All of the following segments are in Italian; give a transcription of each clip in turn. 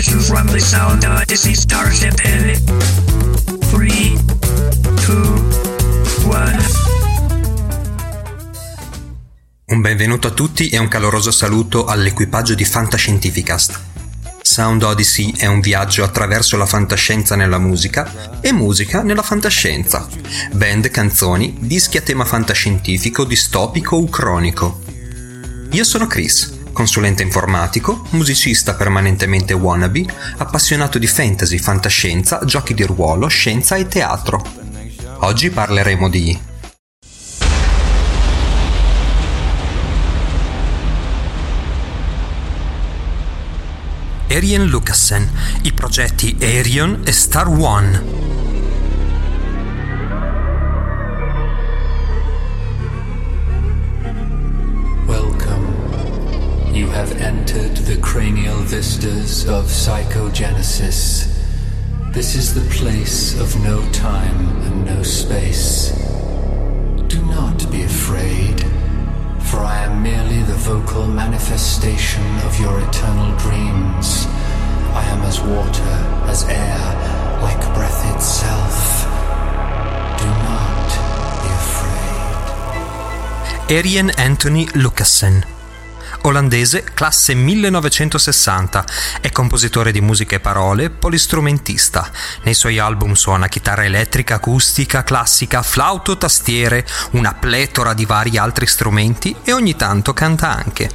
Transmission from the Sound Odyssey Starship in 3, 2, 1. Un benvenuto a tutti e un caloroso saluto all'equipaggio di Fantascientificast. Sound Odyssey è un viaggio attraverso la fantascienza nella musica e musica nella fantascienza. Band, canzoni, dischi a tema fantascientifico, distopico o cronico. Io sono Chris, consulente informatico, musicista permanentemente wannabe, appassionato di fantasy, fantascienza, giochi di ruolo, scienza e teatro. Oggi parleremo di Arian Lucassen, i progetti Arion e Star One. Have entered the cranial vistas of psychogenesis. This is the place of no time and no space. Do not be afraid, for I am merely the vocal manifestation of your eternal dreams. I am as water, as air, like breath itself. Do not be afraid. Arian Anthony Lucassen. Olandese, classe 1960, è compositore di musica e parole, polistrumentista. Nei suoi album suona chitarra elettrica, acustica, classica, flauto, tastiere, una pletora di vari altri strumenti e ogni tanto canta anche.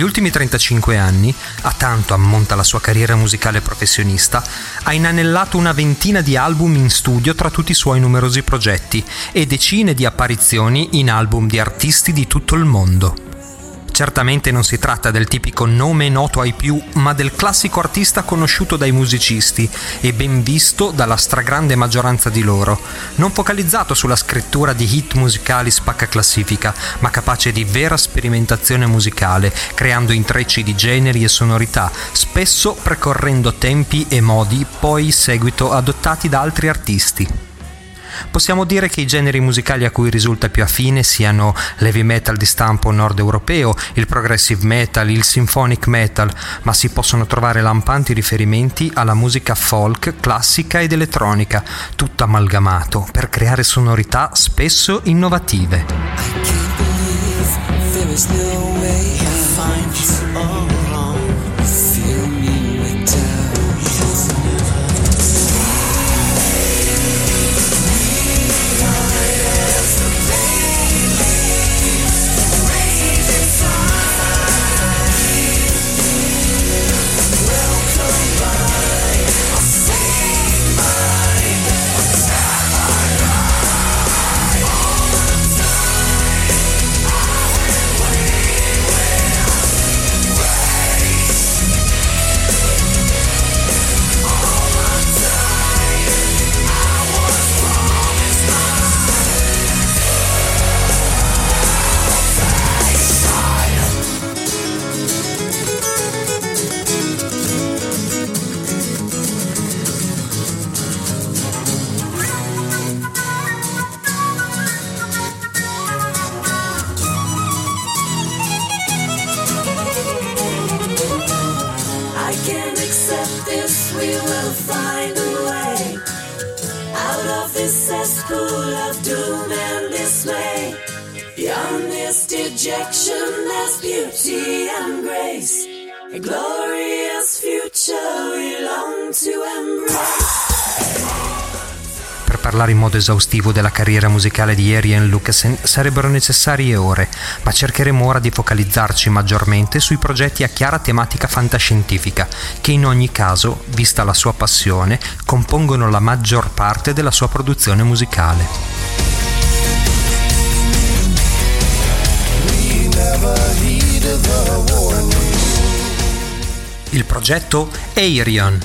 Negli ultimi 35 anni, a tanto ammonta la sua carriera musicale professionista, ha inanellato una ventina di album in studio tra tutti i suoi numerosi progetti e decine di apparizioni in album di artisti di tutto il mondo. Certamente non si tratta del tipico nome noto ai più, ma del classico artista conosciuto dai musicisti e ben visto dalla stragrande maggioranza di loro, non focalizzato sulla scrittura di hit musicali spacca classifica, ma capace di vera sperimentazione musicale, creando intrecci di generi e sonorità, spesso precorrendo tempi e modi poi in seguito adottati da altri artisti. Possiamo dire che i generi musicali a cui risulta più affine siano l'heavy metal di stampo nord europeo, il progressive metal, il symphonic metal, ma si possono trovare lampanti riferimenti alla musica folk, classica ed elettronica, tutto amalgamato per creare sonorità spesso innovative. Parlare in modo esaustivo della carriera musicale di Arian Lucasen sarebbero necessarie ore, ma cercheremo ora di focalizzarci maggiormente sui progetti a chiara tematica fantascientifica, che in ogni caso, vista la sua passione, compongono la maggior parte della sua produzione musicale. Il progetto Aerion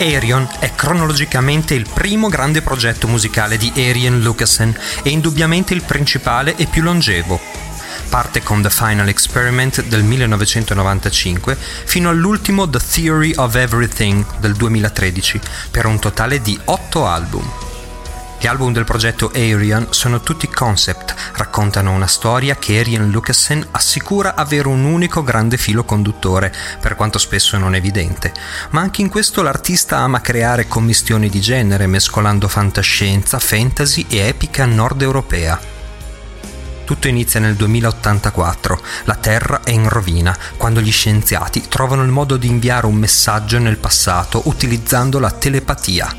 Arion è cronologicamente il primo grande progetto musicale di Arian Lucasen e indubbiamente il principale e più longevo. Parte con The Final Experiment del 1995 fino all'ultimo The Theory of Everything del 2013, per un totale di 8 album. Gli album del progetto Arian sono tutti concept, raccontano una storia che Arian Lucasen assicura avere un unico grande filo conduttore, per quanto spesso non evidente, ma anche in questo l'artista ama creare commistioni di genere mescolando fantascienza, fantasy e epica nord europea. Tutto inizia nel 2084, la Terra è in rovina, quando gli scienziati trovano il modo di inviare un messaggio nel passato utilizzando la telepatia.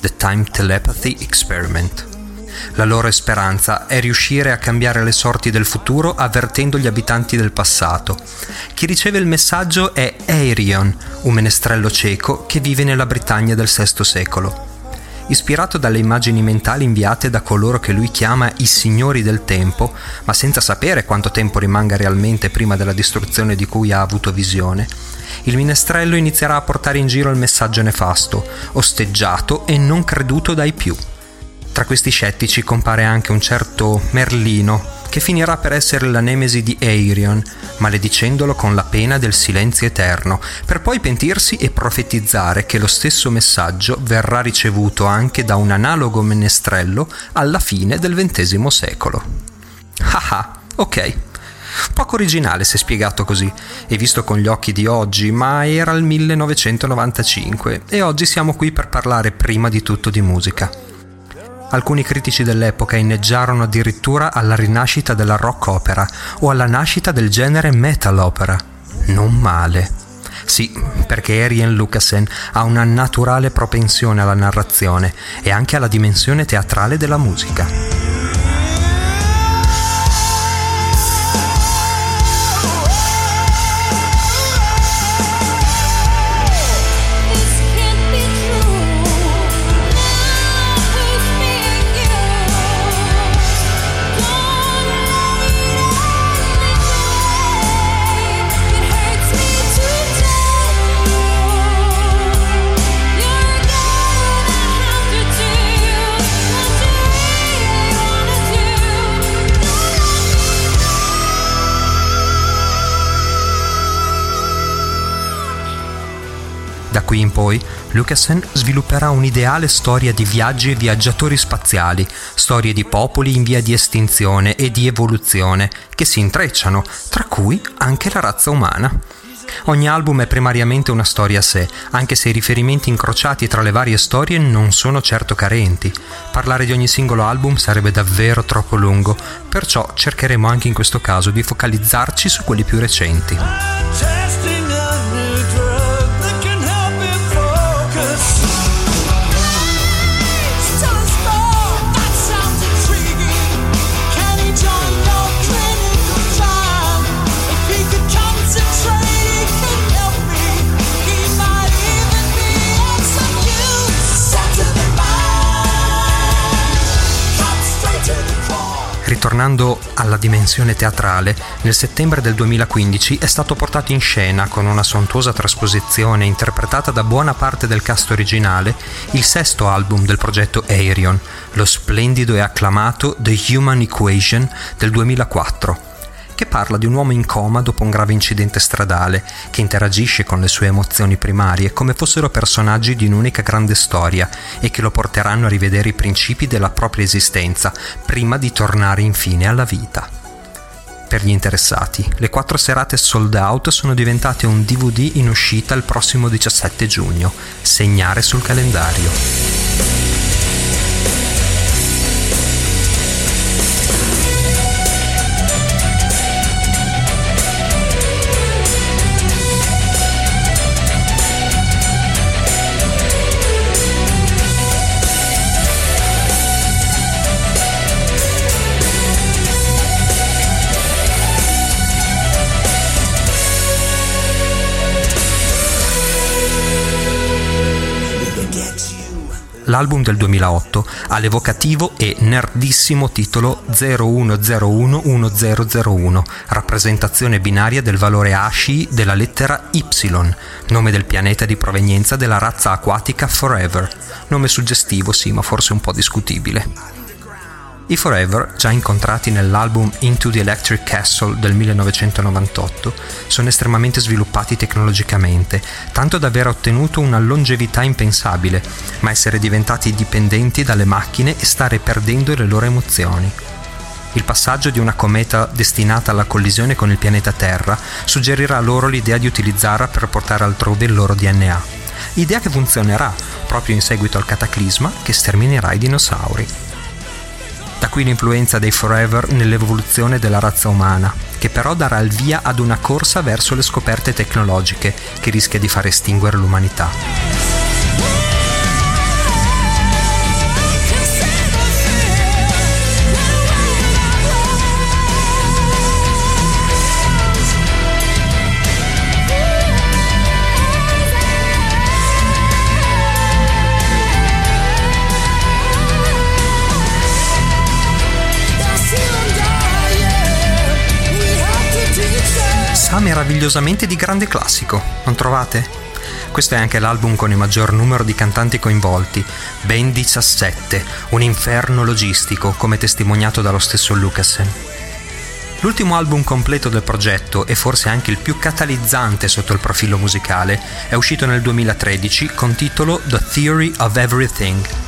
The Time Telepathy Experiment. La loro speranza è riuscire a cambiare le sorti del futuro avvertendo gli abitanti del passato. Chi riceve il messaggio è Aerion, un menestrello cieco che vive nella Britannia del VI secolo. Ispirato dalle immagini mentali inviate da coloro che lui chiama i signori del tempo, ma senza sapere quanto tempo rimanga realmente prima della distruzione di cui ha avuto visione, il minestrello inizierà a portare in giro il messaggio nefasto, osteggiato e non creduto dai più. Tra questi scettici compare anche un certo Merlino, che finirà per essere la nemesi di Aerion, maledicendolo con la pena del silenzio eterno, per poi pentirsi e profetizzare che lo stesso messaggio verrà ricevuto anche da un analogo menestrello alla fine del XX secolo. Ah ah, ok, Poco originale se spiegato così e visto con gli occhi di oggi, ma era il 1995 e oggi siamo qui per parlare prima di tutto di musica. Alcuni critici dell'epoca inneggiarono addirittura alla rinascita della rock opera o alla nascita del genere metal opera. Non male. Sì, perché Arian Lucasen ha una naturale propensione alla narrazione e anche alla dimensione teatrale della musica. Qui in poi, Lucasen svilupperà un'ideale storia di viaggi e viaggiatori spaziali, storie di popoli in via di estinzione e di evoluzione, che si intrecciano, tra cui anche la razza umana. Ogni album è primariamente una storia a sé, anche se i riferimenti incrociati tra le varie storie non sono certo carenti. Parlare di ogni singolo album sarebbe davvero troppo lungo, perciò cercheremo anche in questo caso di focalizzarci su quelli più recenti. Ritornando alla dimensione teatrale, nel settembre del 2015 è stato portato in scena, con una sontuosa trasposizione interpretata da buona parte del cast originale, il sesto album del progetto Aerion, lo splendido e acclamato The Human Equation del 2004 che parla di un uomo in coma dopo un grave incidente stradale, che interagisce con le sue emozioni primarie come fossero personaggi di un'unica grande storia e che lo porteranno a rivedere i principi della propria esistenza prima di tornare infine alla vita. Per gli interessati, le quattro serate sold out sono diventate un DVD in uscita il prossimo 17 giugno. Segnare sul calendario. L'album del 2008 ha l'evocativo e nerdissimo titolo 01011001, rappresentazione binaria del valore Ashi della lettera Y, nome del pianeta di provenienza della razza acquatica Forever. Nome suggestivo sì, ma forse un po' discutibile. I Forever, già incontrati nell'album Into the Electric Castle del 1998, sono estremamente sviluppati tecnologicamente, tanto da aver ottenuto una longevità impensabile, ma essere diventati dipendenti dalle macchine e stare perdendo le loro emozioni. Il passaggio di una cometa destinata alla collisione con il pianeta Terra suggerirà loro l'idea di utilizzarla per portare altrove il loro DNA. Idea che funzionerà proprio in seguito al cataclisma che sterminerà i dinosauri. Qui l'influenza dei Forever nell'evoluzione della razza umana, che però darà il via ad una corsa verso le scoperte tecnologiche che rischia di far estinguere l'umanità. Sa meravigliosamente di grande classico, non trovate? Questo è anche l'album con il maggior numero di cantanti coinvolti, ben 17, un inferno logistico, come testimoniato dallo stesso Lucasen. L'ultimo album completo del progetto, e forse anche il più catalizzante sotto il profilo musicale, è uscito nel 2013 con titolo The Theory of Everything,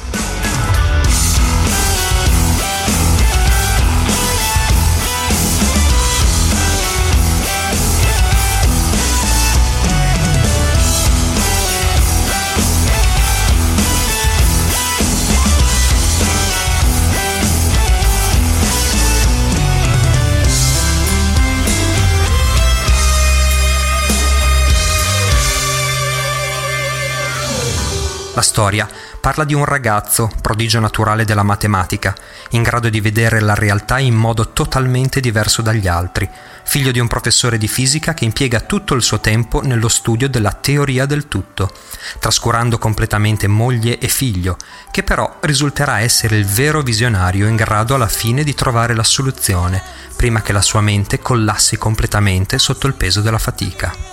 La storia parla di un ragazzo, prodigio naturale della matematica, in grado di vedere la realtà in modo totalmente diverso dagli altri, figlio di un professore di fisica che impiega tutto il suo tempo nello studio della teoria del tutto, trascurando completamente moglie e figlio, che però risulterà essere il vero visionario in grado alla fine di trovare la soluzione, prima che la sua mente collassi completamente sotto il peso della fatica.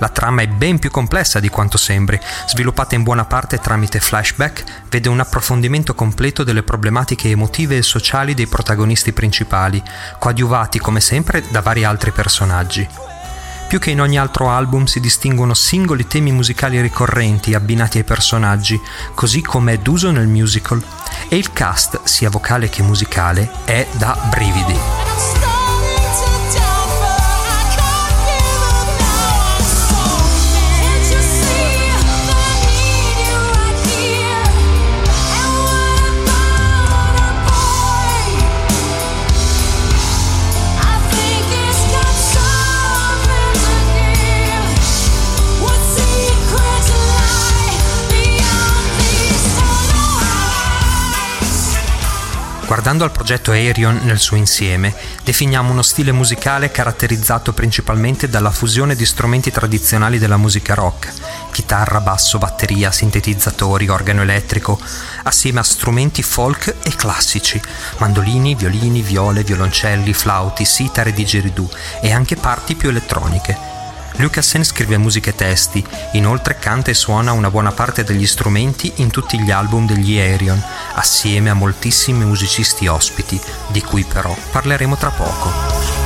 La trama è ben più complessa di quanto sembri, sviluppata in buona parte tramite flashback, vede un approfondimento completo delle problematiche emotive e sociali dei protagonisti principali, coadiuvati come sempre da vari altri personaggi. Più che in ogni altro album si distinguono singoli temi musicali ricorrenti abbinati ai personaggi, così come è d'uso nel musical, e il cast, sia vocale che musicale, è da brividi. Guardando al progetto Aerion nel suo insieme, definiamo uno stile musicale caratterizzato principalmente dalla fusione di strumenti tradizionali della musica rock, chitarra, basso, batteria, sintetizzatori, organo elettrico, assieme a strumenti folk e classici, mandolini, violini, viole, violoncelli, flauti, sitar e didgeridoo e anche parti più elettroniche. Lucasen scrive musiche e testi, inoltre canta e suona una buona parte degli strumenti in tutti gli album degli Aerion, assieme a moltissimi musicisti ospiti, di cui però parleremo tra poco.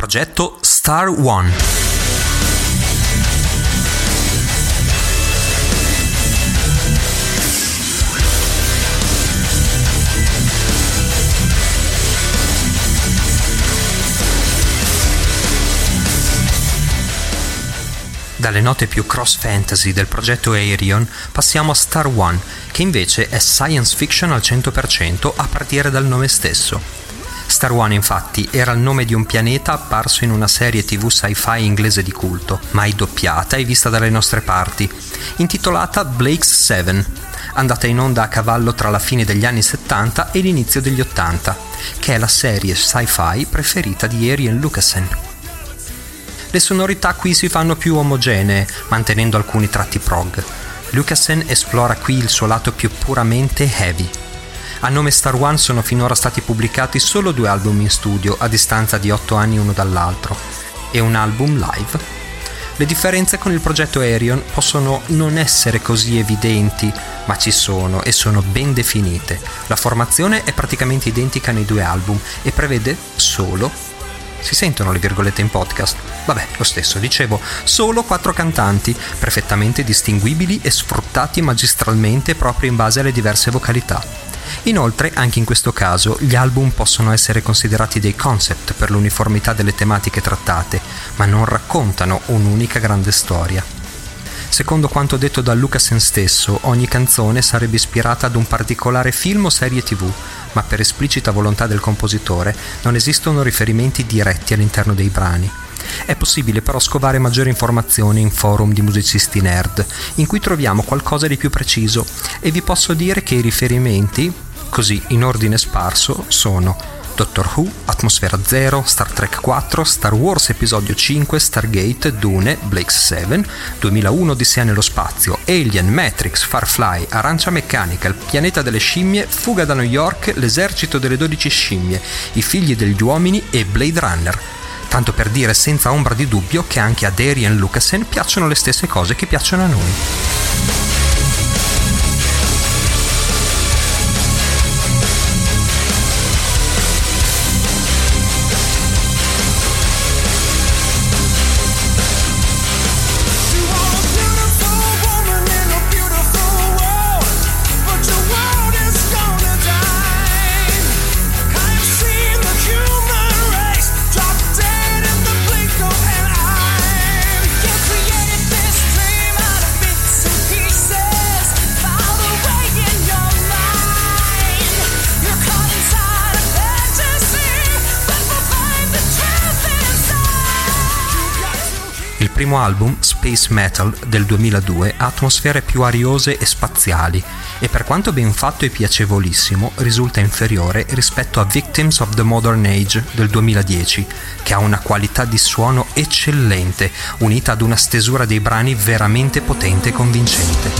Progetto Star One. Dalle note più cross fantasy del progetto Aerion passiamo a Star One, che invece è science fiction al 100% a partire dal nome stesso. Star One infatti era il nome di un pianeta apparso in una serie tv sci-fi inglese di culto, mai doppiata e vista dalle nostre parti, intitolata Blake's Seven, andata in onda a cavallo tra la fine degli anni 70 e l'inizio degli 80, che è la serie sci-fi preferita di Ariel Lucasen. Le sonorità qui si fanno più omogenee, mantenendo alcuni tratti prog. Lucasen esplora qui il suo lato più puramente heavy, a nome Star One sono finora stati pubblicati solo due album in studio a distanza di otto anni uno dall'altro e un album live. Le differenze con il progetto Aerion possono non essere così evidenti, ma ci sono e sono ben definite. La formazione è praticamente identica nei due album e prevede solo si sentono le virgolette in podcast? Vabbè, lo stesso, dicevo, solo quattro cantanti, perfettamente distinguibili e sfruttati magistralmente proprio in base alle diverse vocalità. Inoltre, anche in questo caso, gli album possono essere considerati dei concept per l'uniformità delle tematiche trattate, ma non raccontano un'unica grande storia. Secondo quanto detto da Lucasen stesso, ogni canzone sarebbe ispirata ad un particolare film o serie tv, ma per esplicita volontà del compositore non esistono riferimenti diretti all'interno dei brani. È possibile però scovare maggiori informazioni in forum di musicisti nerd, in cui troviamo qualcosa di più preciso. E vi posso dire che i riferimenti, così in ordine sparso, sono Doctor Who, Atmosfera Zero, Star Trek 4, Star Wars Episodio 5, Stargate, Dune, Blake's 7, 2001 Odissea nello spazio, Alien, Matrix, Farfly, Arancia Meccanica, Il pianeta delle scimmie, Fuga da New York, L'esercito delle 12 scimmie, I figli degli uomini e Blade Runner tanto per dire senza ombra di dubbio che anche a Darian Lucasen piacciono le stesse cose che piacciono a noi. Primo album, Space Metal, del 2002, ha atmosfere più ariose e spaziali e per quanto ben fatto e piacevolissimo risulta inferiore rispetto a Victims of the Modern Age del 2010, che ha una qualità di suono eccellente, unita ad una stesura dei brani veramente potente e convincente.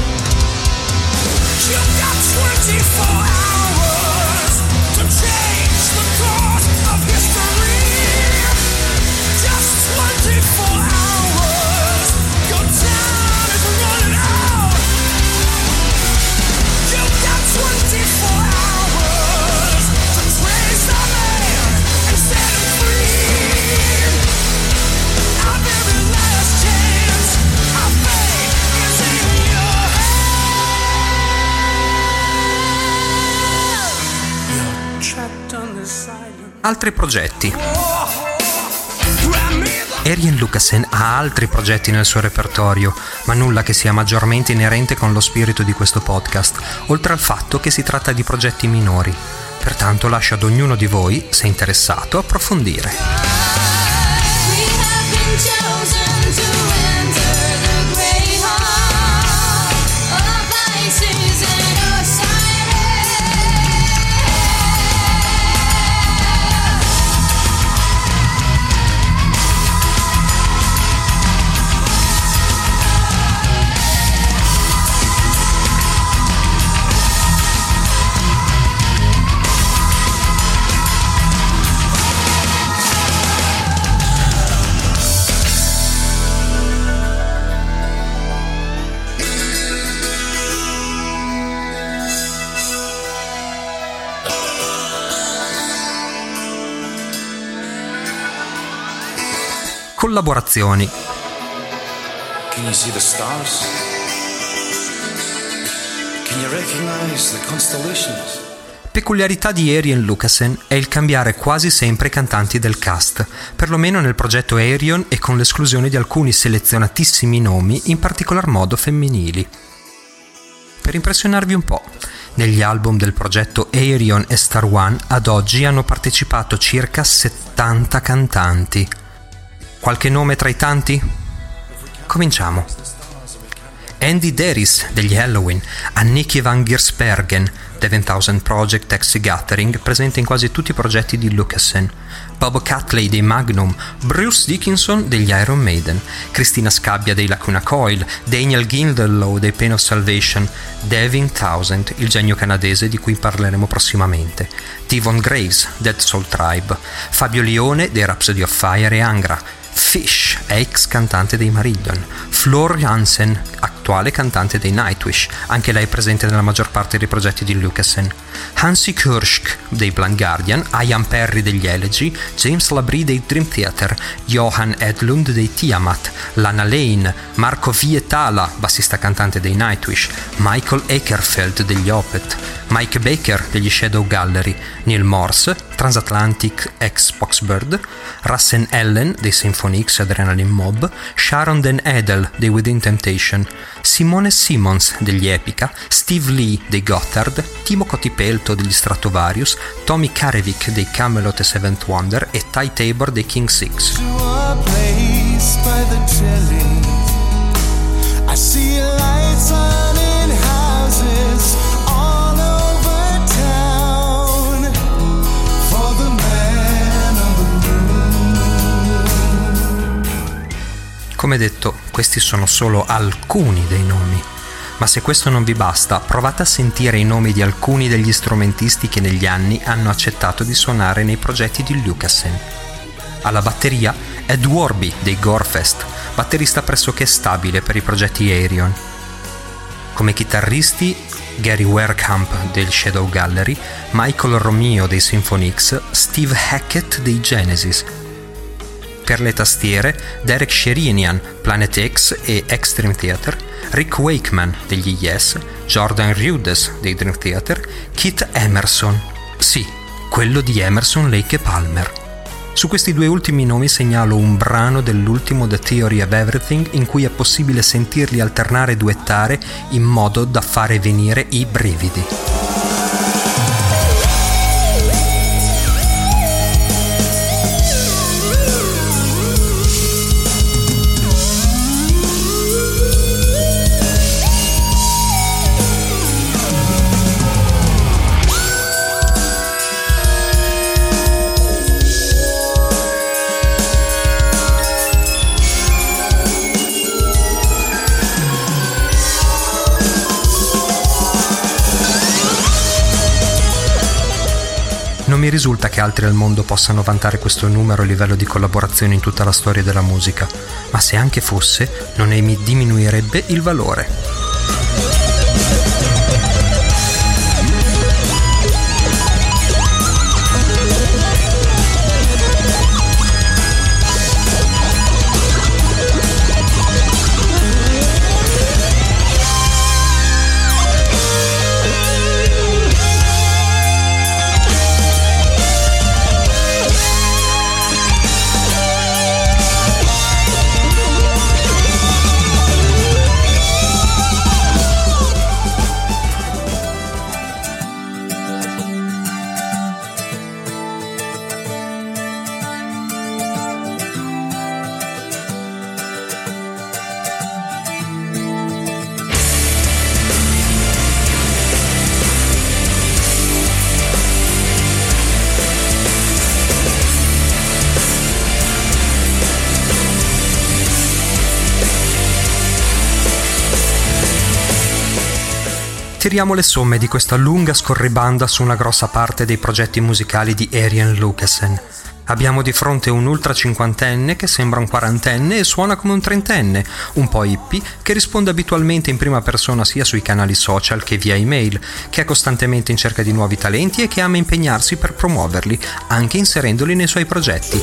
Altri progetti. Arian Lucasen ha altri progetti nel suo repertorio, ma nulla che sia maggiormente inerente con lo spirito di questo podcast, oltre al fatto che si tratta di progetti minori. Pertanto lascio ad ognuno di voi, se interessato, approfondire. Collaborazioni. Can you see the stars? Can you recognize the constellations? Peculiarità di Arion Lucasen è il cambiare quasi sempre i cantanti del cast, perlomeno nel progetto Arion e con l'esclusione di alcuni selezionatissimi nomi, in particolar modo femminili. Per impressionarvi un po', negli album del progetto Arion e Star One ad oggi hanno partecipato circa 70 cantanti, Qualche nome tra i tanti? Cominciamo. Andy Deris degli Halloween, Annicky van Giersbergen, The 1000 Project Taxi Gathering, presente in quasi tutti i progetti di Lucasen, Bob Catley dei Magnum, Bruce Dickinson degli Iron Maiden, Cristina Scabbia dei Lacuna Coil, Daniel Gindelow dei Pain of Salvation, Devin Townsend, il genio canadese di cui parleremo prossimamente, Tivon Graves, Dead Soul Tribe, Fabio Lione dei Rhapsody of Fire e Angra, Fish, ex cantante dei Marillion, Flor Jansen, attuale cantante dei Nightwish, anche lei presente nella maggior parte dei progetti di Lucasen, Hansi Kirsch dei Blind Guardian, Ian Perry degli Elegy, James Labrie dei Dream Theater, Johan Edlund dei Tiamat, Lana Lane, Marco Vietala, bassista cantante dei Nightwish, Michael Ekerfeld degli Opet, Mike Baker degli Shadow Gallery, Neil Morse, Transatlantic ex Boxbird, Rassen Ellen dei Symphony X Adrenaline Mob, Sharon Den Edel dei Within Temptation, Simone Simmons degli Epica, Steve Lee dei Gotthard, Timo Cotipelto degli Stratovarius, Tommy Karevik dei Camelot e Seventh Wonder e Ty Tabor dei King Six. Come detto, questi sono solo alcuni dei nomi. Ma se questo non vi basta, provate a sentire i nomi di alcuni degli strumentisti che negli anni hanno accettato di suonare nei progetti di Lucasen. Alla batteria Ed Warby dei Gorefest, batterista pressoché stabile per i progetti Aerion. Come chitarristi Gary Werkamp del Shadow Gallery, Michael Romeo dei Symphony X, Steve Hackett dei Genesis, per le tastiere Derek Sherinian, Planet X e Extreme Theater, Rick Wakeman degli Yes, Jordan Rudess dei Dream Theater, Kit Emerson, sì, quello di Emerson, Lake e Palmer. Su questi due ultimi nomi segnalo un brano dell'ultimo The Theory of Everything in cui è possibile sentirli alternare e duettare in modo da fare venire i brividi. Che altri al mondo possano vantare questo numero a livello di collaborazione in tutta la storia della musica, ma se anche fosse, non mi diminuirebbe il valore. Tiriamo le somme di questa lunga scorribanda su una grossa parte dei progetti musicali di Arian Lucasen. Abbiamo di fronte un ultra cinquantenne che sembra un quarantenne e suona come un trentenne, un po' hippie, che risponde abitualmente in prima persona sia sui canali social che via email, che è costantemente in cerca di nuovi talenti e che ama impegnarsi per promuoverli, anche inserendoli nei suoi progetti.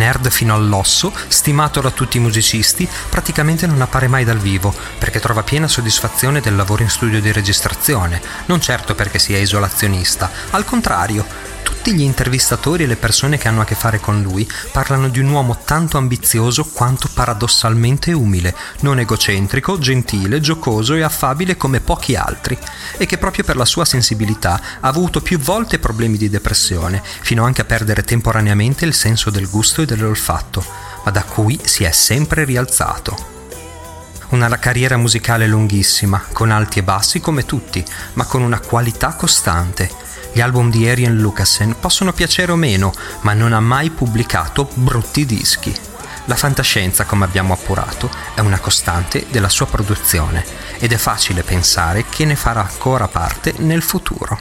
Nerd fino all'osso, stimato da tutti i musicisti, praticamente non appare mai dal vivo, perché trova piena soddisfazione del lavoro in studio di registrazione, non certo perché sia isolazionista, al contrario, tutti gli intervistatori e le persone che hanno a che fare con lui parlano di un uomo tanto ambizioso quanto paradossalmente umile, non egocentrico, gentile, giocoso e affabile come pochi altri, e che proprio per la sua sensibilità ha avuto più volte problemi di depressione, fino anche a perdere temporaneamente il senso del gusto e dell'olfatto, ma da cui si è sempre rialzato. Una carriera musicale lunghissima, con alti e bassi come tutti, ma con una qualità costante gli album di Arian Lucasen possono piacere o meno, ma non ha mai pubblicato brutti dischi. La fantascienza, come abbiamo appurato, è una costante della sua produzione ed è facile pensare che ne farà ancora parte nel futuro.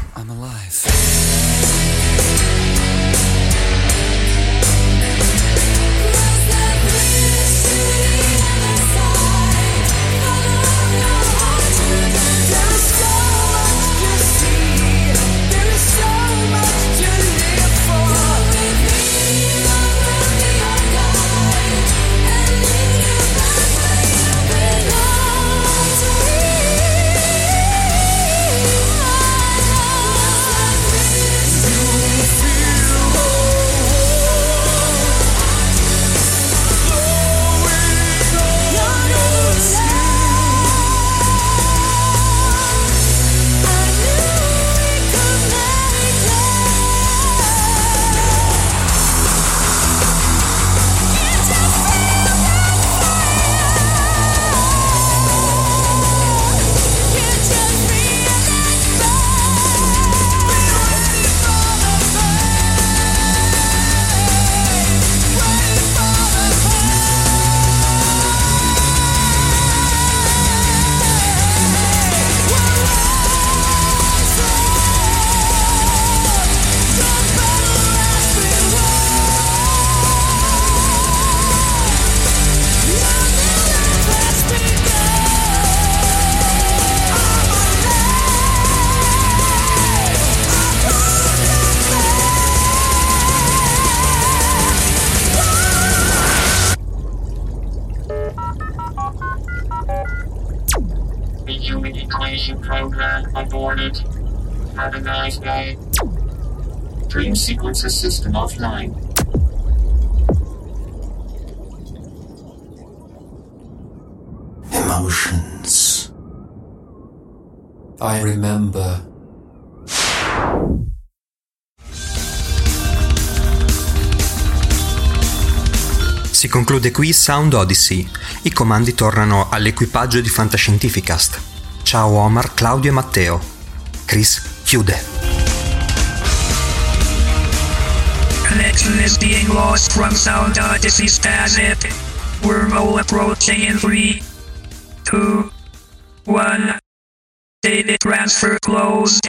Offline. Emotions. I remember. Si conclude qui Sound Odyssey. I comandi tornano all'equipaggio di Fantascientificast. Ciao Omar, Claudio e Matteo. Chris chiude. Connection is being lost from Sound Odyssey Static. Wormhole approaching in 3, 2, 1. Data transfer closed.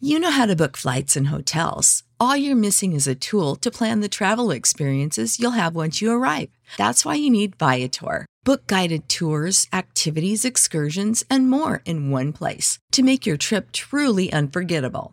You know how to book flights and hotels. All you're missing is a tool to plan the travel experiences you'll have once you arrive. That's why you need Viator. Book guided tours, activities, excursions, and more in one place to make your trip truly unforgettable.